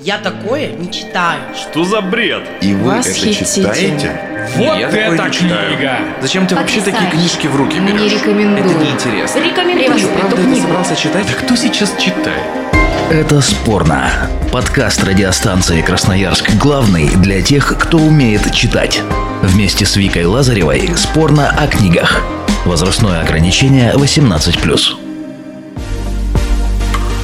Я такое не читаю. Что за бред? И вы Восхитительно. это читаете? Вот Я такое это не читаю. книга! Зачем ты вообще такие книжки в руки берешь? Не рекомендую. Это неинтересно. Рекомендую Ты что, правда это книгу. собрался читать? Да кто сейчас читает? Это спорно. Подкаст радиостанции Красноярск главный для тех, кто умеет читать. Вместе с Викой Лазаревой спорно о книгах. Возрастное ограничение 18+.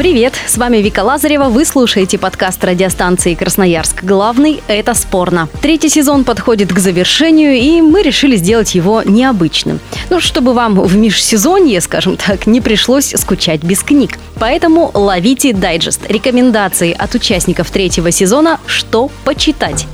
Привет, с вами Вика Лазарева. Вы слушаете подкаст радиостанции Красноярск. Главный – это спорно. Третий сезон подходит к завершению, и мы решили сделать его необычным. Ну, чтобы вам в межсезонье, скажем так, не пришлось скучать без книг. Поэтому ловите дайджест. Рекомендации от участников третьего сезона «Что почитать».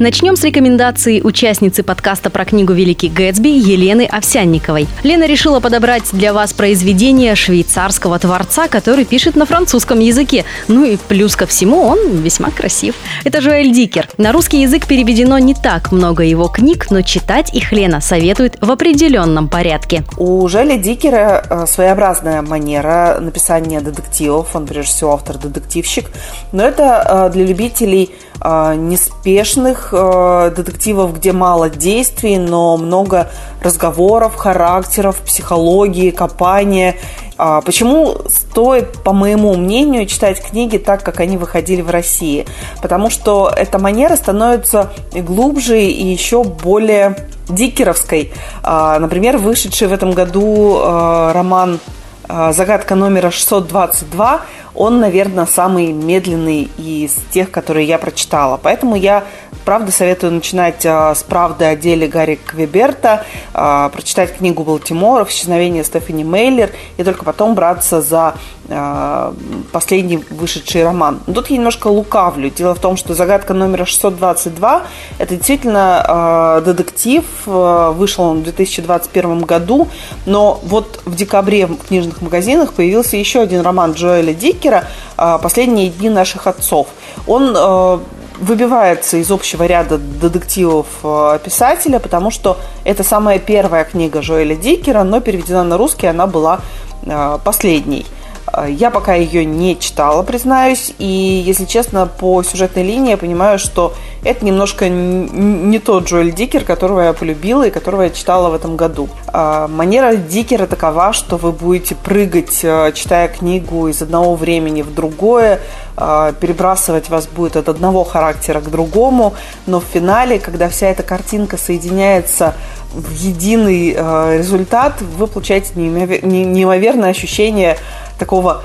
Начнем с рекомендации участницы подкаста про книгу «Великий Гэтсби» Елены Овсянниковой. Лена решила подобрать для вас произведение швейцарского творца, который пишет на французском языке. Ну и плюс ко всему он весьма красив. Это Жоэль Дикер. На русский язык переведено не так много его книг, но читать их Лена советует в определенном порядке. У Жели Дикера э, своеобразная манера написания детективов. Он, прежде всего, автор-детективщик. Но это э, для любителей э, э, детективов, где мало действий, но много разговоров, характеров, психологии, копания. А Почему стоит, по моему мнению, читать книги так, как они выходили в России? Потому что эта манера становится глубже и еще более дикеровской. А, Например, вышедший в этом году э, роман э, «Загадка номера 622», он, наверное, самый медленный из тех, которые я прочитала. Поэтому я, правда, советую начинать э, с «Правды о деле Гарри Квеберта», э, прочитать книгу Балтиморов, «Исчезновение Стефани Мейлер» и только потом браться за э, последний вышедший роман. Но тут я немножко лукавлю. Дело в том, что «Загадка номера 622» это действительно э, детектив. Вышел он в 2021 году, но вот в декабре в книжных магазинах появился еще один роман Джоэля Дикера э, «Последние дни наших отцов». Он э, выбивается из общего ряда детективов э, писателя, потому что это самая первая книга Жоэля Дикера, но переведена на русский она была последней. Э, Я пока ее не читала, признаюсь, и, если честно, по сюжетной линии я понимаю, что это немножко не тот Джоэль Дикер, которого я полюбила и которого я читала в этом году. А, Манера Дикера такова, что вы будете прыгать, э, читая книгу из одного времени в другое, перебрасывать вас будет от одного характера к другому, но в финале, когда вся эта картинка соединяется в единый э, результат, вы получаете неимове- не- неимоверное ощущение такого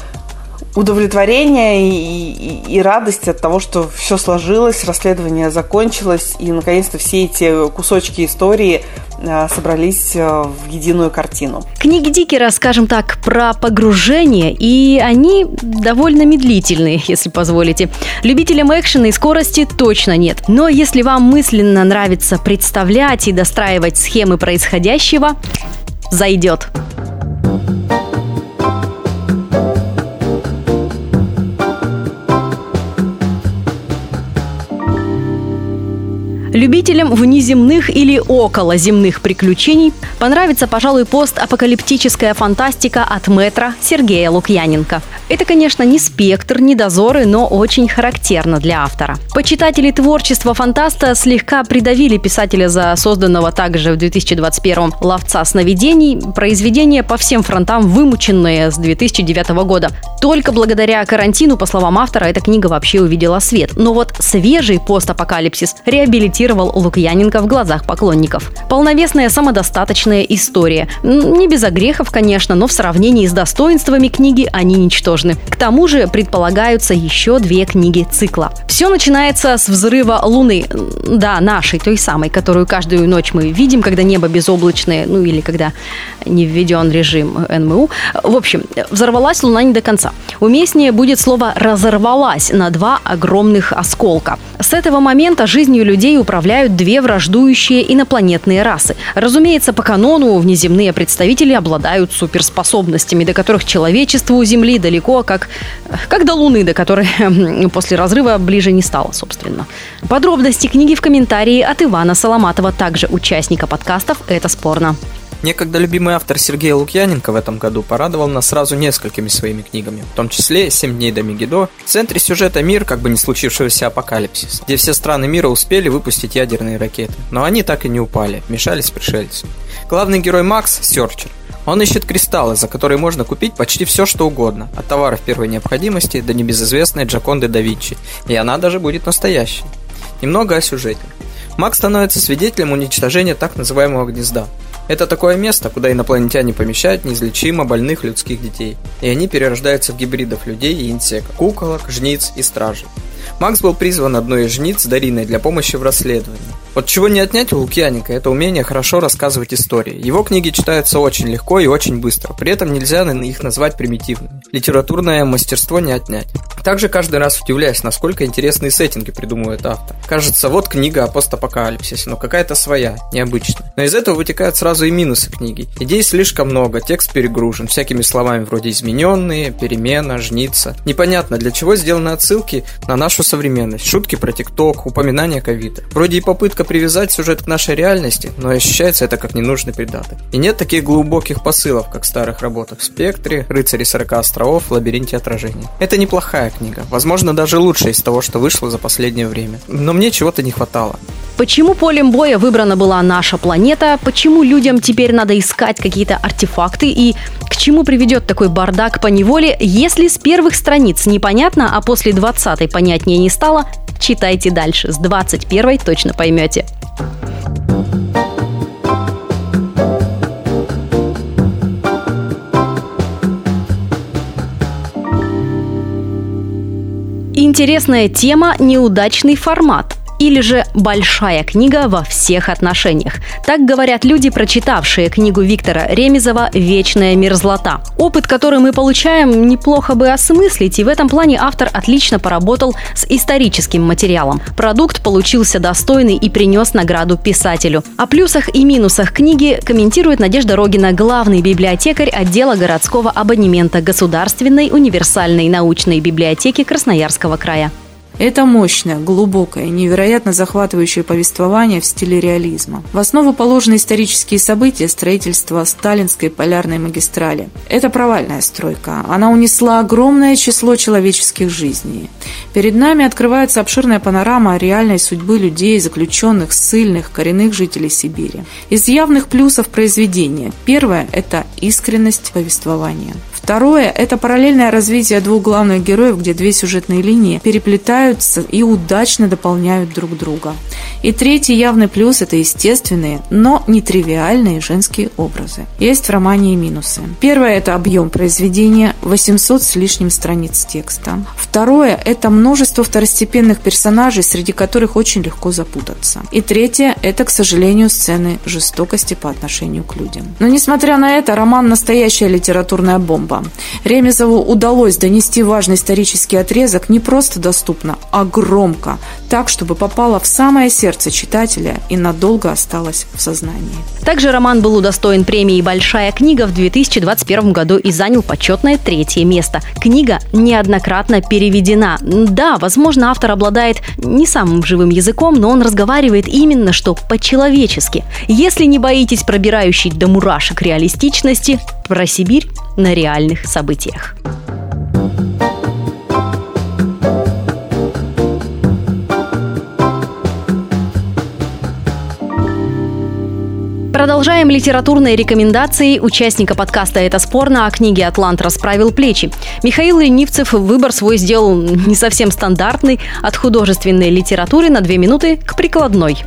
удовлетворения и, и- и радости от того, что все сложилось, расследование закончилось, и наконец-то все эти кусочки истории э, собрались э, в единую картину. Книги Дикера, скажем так, про погружение, и они довольно медлительные, если позволите. Любителям экшена и скорости точно нет. Но если вам мысленно нравится представлять и достраивать схемы происходящего, зайдет. Любителям внеземных или околоземных приключений понравится, пожалуй, постапокалиптическая фантастика от метра Сергея Лукьяненко. Это, конечно, не спектр, не дозоры, но очень характерно для автора. Почитатели творчества фантаста слегка придавили писателя за созданного также в 2021 «Ловца сновидений», произведение по всем фронтам вымученное с 2009 года. Только благодаря карантину, по словам автора, эта книга вообще увидела свет. Но вот свежий постапокалипсис реабилитировал Лукьяненко в глазах поклонников. Полновесная самодостаточная история. Не без огрехов, конечно, но в сравнении с достоинствами книги они ничтожны. К тому же предполагаются еще две книги цикла. Все начинается с взрыва Луны. Да, нашей, той самой, которую каждую ночь мы видим, когда небо безоблачное, ну или когда не введен режим НМУ. В общем, взорвалась Луна не до конца. Уместнее будет слово «разорвалась» на два огромных осколка. С этого момента жизнью людей управляет возглавляют две враждующие инопланетные расы. Разумеется, по канону внеземные представители обладают суперспособностями, до которых человечеству Земли далеко, как, как до Луны, до которой после разрыва ближе не стало, собственно. Подробности книги в комментарии от Ивана Соломатова, также участника подкастов «Это спорно». Некогда любимый автор Сергей Лукьяненко в этом году порадовал нас сразу несколькими своими книгами, в том числе «Семь дней до Мегидо». В центре сюжета мир, как бы не случившегося апокалипсиса, где все страны мира успели выпустить ядерные ракеты, но они так и не упали, мешались пришельцам. Главный герой Макс – Сёрчер. Он ищет кристаллы, за которые можно купить почти все, что угодно, от товаров первой необходимости до небезызвестной Джаконды да Винчи, и она даже будет настоящей. Немного о сюжете. Макс становится свидетелем уничтожения так называемого гнезда. Это такое место, куда инопланетяне помещают неизлечимо больных людских детей, и они перерождаются в гибридов людей и инсектов, куколок, жниц и стражей. Макс был призван одной из жниц Дариной для помощи в расследовании. Вот чего не отнять у Лукьяненко, это умение хорошо рассказывать истории. Его книги читаются очень легко и очень быстро, при этом нельзя их назвать примитивными. Литературное мастерство не отнять. Также каждый раз удивляюсь, насколько интересные сеттинги придумывает автор. Кажется, вот книга о постапокалипсисе, но какая-то своя, необычная. Но из этого вытекают сразу и минусы книги. Идей слишком много, текст перегружен, всякими словами вроде измененные, перемена, жниться. Непонятно, для чего сделаны отсылки на нашу современность, шутки про ТикТок, упоминания ковида. Вроде и попытка привязать сюжет к нашей реальности, но ощущается это как ненужный придаток. И нет таких глубоких посылов, как в старых работах «Спектре», «Рыцари 40 островов», «В лабиринте отражений». Это неплохая книга, возможно, даже лучшая из того, что вышло за последнее время. Но мне чего-то не хватало. Почему полем боя выбрана была наша планета? Почему людям теперь надо искать какие-то артефакты? И к чему приведет такой бардак по неволе, если с первых страниц непонятно, а после 20 понятнее не стало? Читайте дальше. С 21 точно поймете. Интересная тема – неудачный формат или же большая книга во всех отношениях. Так говорят люди, прочитавшие книгу Виктора Ремезова «Вечная мерзлота». Опыт, который мы получаем, неплохо бы осмыслить, и в этом плане автор отлично поработал с историческим материалом. Продукт получился достойный и принес награду писателю. О плюсах и минусах книги комментирует Надежда Рогина, главный библиотекарь отдела городского абонемента Государственной универсальной научной библиотеки Красноярского края. Это мощное, глубокое, невероятно захватывающее повествование в стиле реализма. В основу положены исторические события строительства Сталинской полярной магистрали. Это провальная стройка. Она унесла огромное число человеческих жизней. Перед нами открывается обширная панорама реальной судьбы людей, заключенных, ссыльных, коренных жителей Сибири. Из явных плюсов произведения. Первое – это искренность повествования. Второе – это параллельное развитие двух главных героев, где две сюжетные линии переплетаются и удачно дополняют друг друга. И третий явный плюс – это естественные, но нетривиальные женские образы. Есть в романе и минусы. Первое – это объем произведения, 800 с лишним страниц текста. Второе – это множество второстепенных персонажей, среди которых очень легко запутаться. И третье – это, к сожалению, сцены жестокости по отношению к людям. Но несмотря на это, роман – настоящая литературная бомба. Ремезову удалось донести важный исторический отрезок не просто доступно, а громко, так, чтобы попало в самое сердце читателя и надолго осталось в сознании. Также роман был удостоен премии «Большая книга» в 2021 году и занял почетное третье место. Книга неоднократно переведена. Да, возможно, автор обладает не самым живым языком, но он разговаривает именно что по-человечески. Если не боитесь пробирающей до мурашек реалистичности, про Сибирь на реальных событиях. Продолжаем литературные рекомендации участника подкаста «Это спорно» о книге «Атлант расправил плечи». Михаил Ленивцев выбор свой сделал не совсем стандартный от художественной литературы на две минуты к прикладной.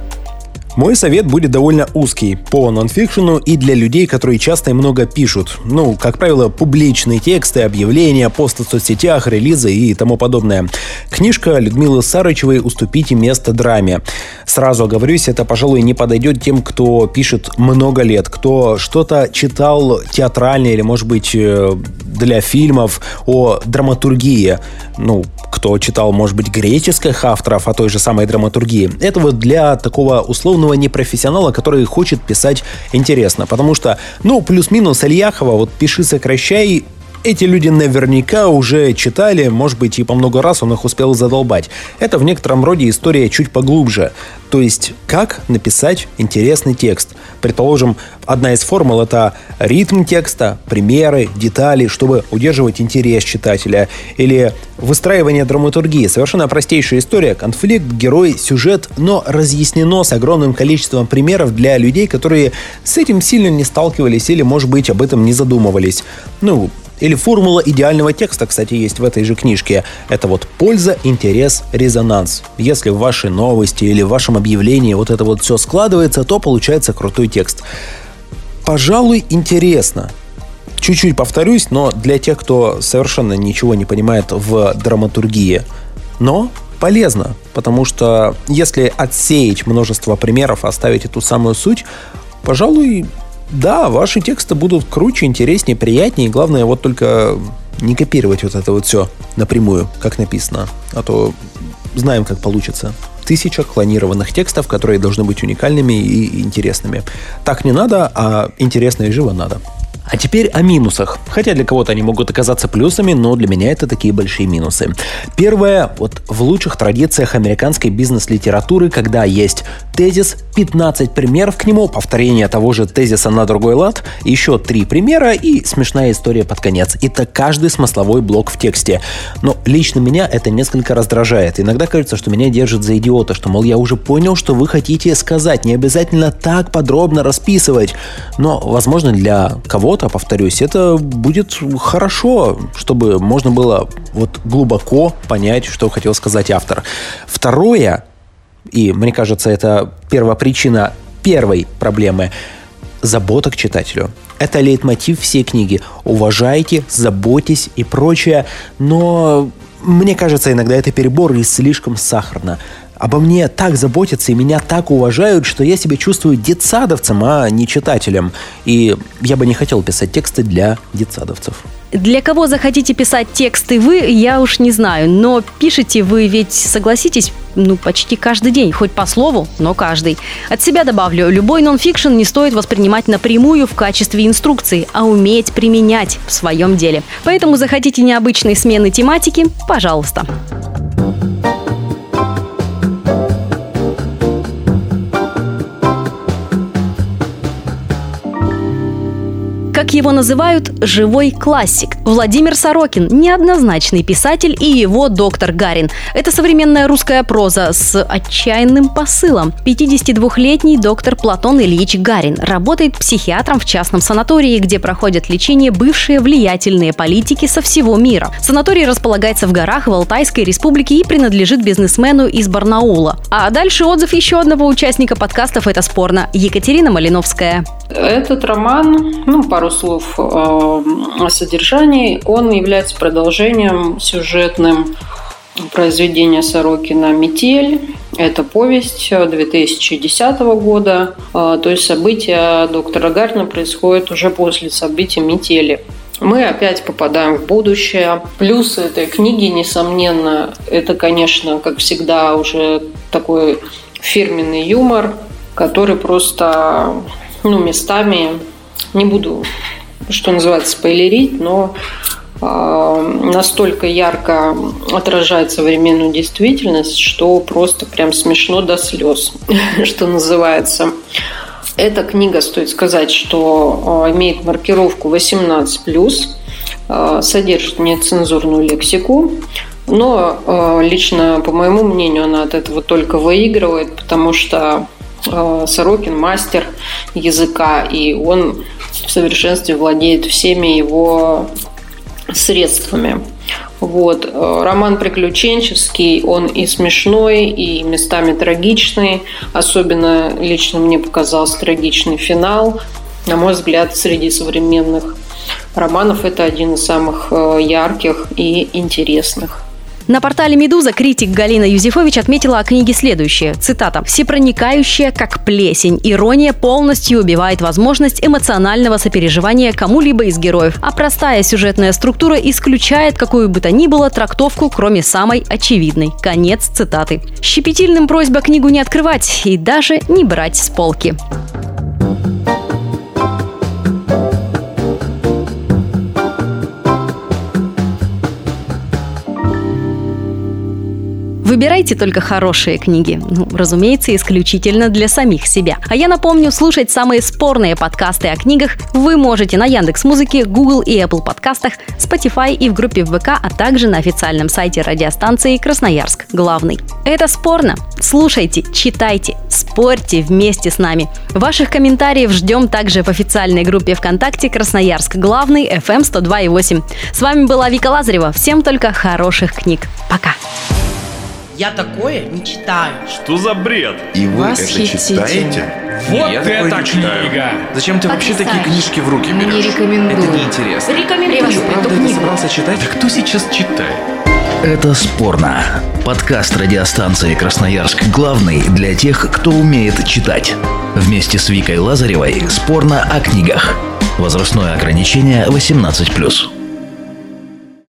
Мой совет будет довольно узкий по нонфикшену и для людей, которые часто и много пишут. Ну, как правило, публичные тексты, объявления, посты в соцсетях, релизы и тому подобное. Книжка Людмилы Сарычевой «Уступите место драме». Сразу оговорюсь, это, пожалуй, не подойдет тем, кто пишет много лет, кто что-то читал театральное или, может быть, э, для фильмов о драматургии. Ну, кто читал, может быть, греческих авторов о той же самой драматургии. Это вот для такого условного непрофессионала, который хочет писать интересно. Потому что, ну, плюс-минус Ильяхова, вот пиши, сокращай, эти люди наверняка уже читали, может быть, и по много раз он их успел задолбать. Это в некотором роде история чуть поглубже. То есть, как написать интересный текст. Предположим, одна из формул – это ритм текста, примеры, детали, чтобы удерживать интерес читателя. Или выстраивание драматургии. Совершенно простейшая история. Конфликт, герой, сюжет, но разъяснено с огромным количеством примеров для людей, которые с этим сильно не сталкивались или, может быть, об этом не задумывались. Ну, или формула идеального текста, кстати, есть в этой же книжке. Это вот польза, интерес, резонанс. Если в вашей новости или в вашем объявлении вот это вот все складывается, то получается крутой текст. Пожалуй, интересно. Чуть-чуть повторюсь, но для тех, кто совершенно ничего не понимает в драматургии. Но полезно, потому что если отсеять множество примеров, оставить эту самую суть, пожалуй, да, ваши тексты будут круче, интереснее, приятнее. Главное, вот только не копировать вот это вот все напрямую, как написано. А то знаем, как получится. Тысяча клонированных текстов, которые должны быть уникальными и интересными. Так не надо, а интересно и живо надо. А теперь о минусах. Хотя для кого-то они могут оказаться плюсами, но для меня это такие большие минусы. Первое, вот в лучших традициях американской бизнес-литературы, когда есть тезис, 15 примеров к нему, повторение того же тезиса на другой лад, еще три примера и смешная история под конец. Это каждый смысловой блок в тексте. Но лично меня это несколько раздражает. Иногда кажется, что меня держит за идиота, что, мол, я уже понял, что вы хотите сказать. Не обязательно так подробно расписывать. Но, возможно, для кого-то кого повторюсь, это будет хорошо, чтобы можно было вот глубоко понять, что хотел сказать автор. Второе, и мне кажется, это первая причина первой проблемы, забота к читателю. Это лейтмотив всей книги. Уважайте, заботьтесь и прочее. Но мне кажется, иногда это перебор и слишком сахарно обо мне так заботятся и меня так уважают, что я себя чувствую детсадовцем, а не читателем. И я бы не хотел писать тексты для детсадовцев. Для кого захотите писать тексты вы, я уж не знаю, но пишете вы ведь, согласитесь, ну, почти каждый день, хоть по слову, но каждый. От себя добавлю, любой нонфикшн не стоит воспринимать напрямую в качестве инструкции, а уметь применять в своем деле. Поэтому захотите необычной смены тематики, пожалуйста. Как его называют, живой классик. Владимир Сорокин – неоднозначный писатель и его доктор Гарин. Это современная русская проза с отчаянным посылом. 52-летний доктор Платон Ильич Гарин работает психиатром в частном санатории, где проходят лечение бывшие влиятельные политики со всего мира. Санаторий располагается в горах в Алтайской республике и принадлежит бизнесмену из Барнаула. А дальше отзыв еще одного участника подкастов «Это спорно» – Екатерина Малиновская. Этот роман, ну, пару слов э, о содержании, он является продолжением сюжетным произведения Сорокина «Метель». Это повесть 2010 года, э, то есть события доктора Гарна происходят уже после событий «Метели». Мы опять попадаем в будущее. Плюсы этой книги, несомненно, это, конечно, как всегда, уже такой фирменный юмор, который просто ну, местами, не буду, что называется, спойлерить, но э, настолько ярко отражает современную действительность, что просто прям смешно до слез, что называется. Эта книга, стоит сказать, что э, имеет маркировку 18+, э, содержит нецензурную лексику, но лично, по моему мнению, она от этого только выигрывает, потому что Сорокин мастер языка, и он в совершенстве владеет всеми его средствами. Вот. Э, роман приключенческий, он и смешной, и местами трагичный. Особенно лично мне показался трагичный финал. На мой взгляд, среди современных романов это один из самых э, ярких и интересных. На портале «Медуза» критик Галина Юзефович отметила о книге следующее, цитата, «Всепроникающая, как плесень, ирония полностью убивает возможность эмоционального сопереживания кому-либо из героев, а простая сюжетная структура исключает какую бы то ни было трактовку, кроме самой очевидной». Конец цитаты. Щепетильным просьба книгу не открывать и даже не брать с полки. Выбирайте только хорошие книги. Ну, разумеется, исключительно для самих себя. А я напомню, слушать самые спорные подкасты о книгах вы можете на Яндекс Музыке, Google и Apple подкастах, Spotify и в группе ВК, а также на официальном сайте радиостанции Красноярск. Главный. Это спорно. Слушайте, читайте, спорьте вместе с нами. Ваших комментариев ждем также в официальной группе ВКонтакте Красноярск. Главный FM 102.8. С вами была Вика Лазарева. Всем только хороших книг. Пока. Я такое не читаю. Что за бред? И вы это читаете? Вот Я это не читаю. книга! Зачем ты вообще такие книжки в руки Не берешь? рекомендую. Это неинтересно. Рекомендую Ты что, правда это собрался читать? Да кто сейчас читает? Это спорно. Подкаст радиостанции Красноярск главный для тех, кто умеет читать. Вместе с Викой Лазаревой спорно о книгах. Возрастное ограничение 18+.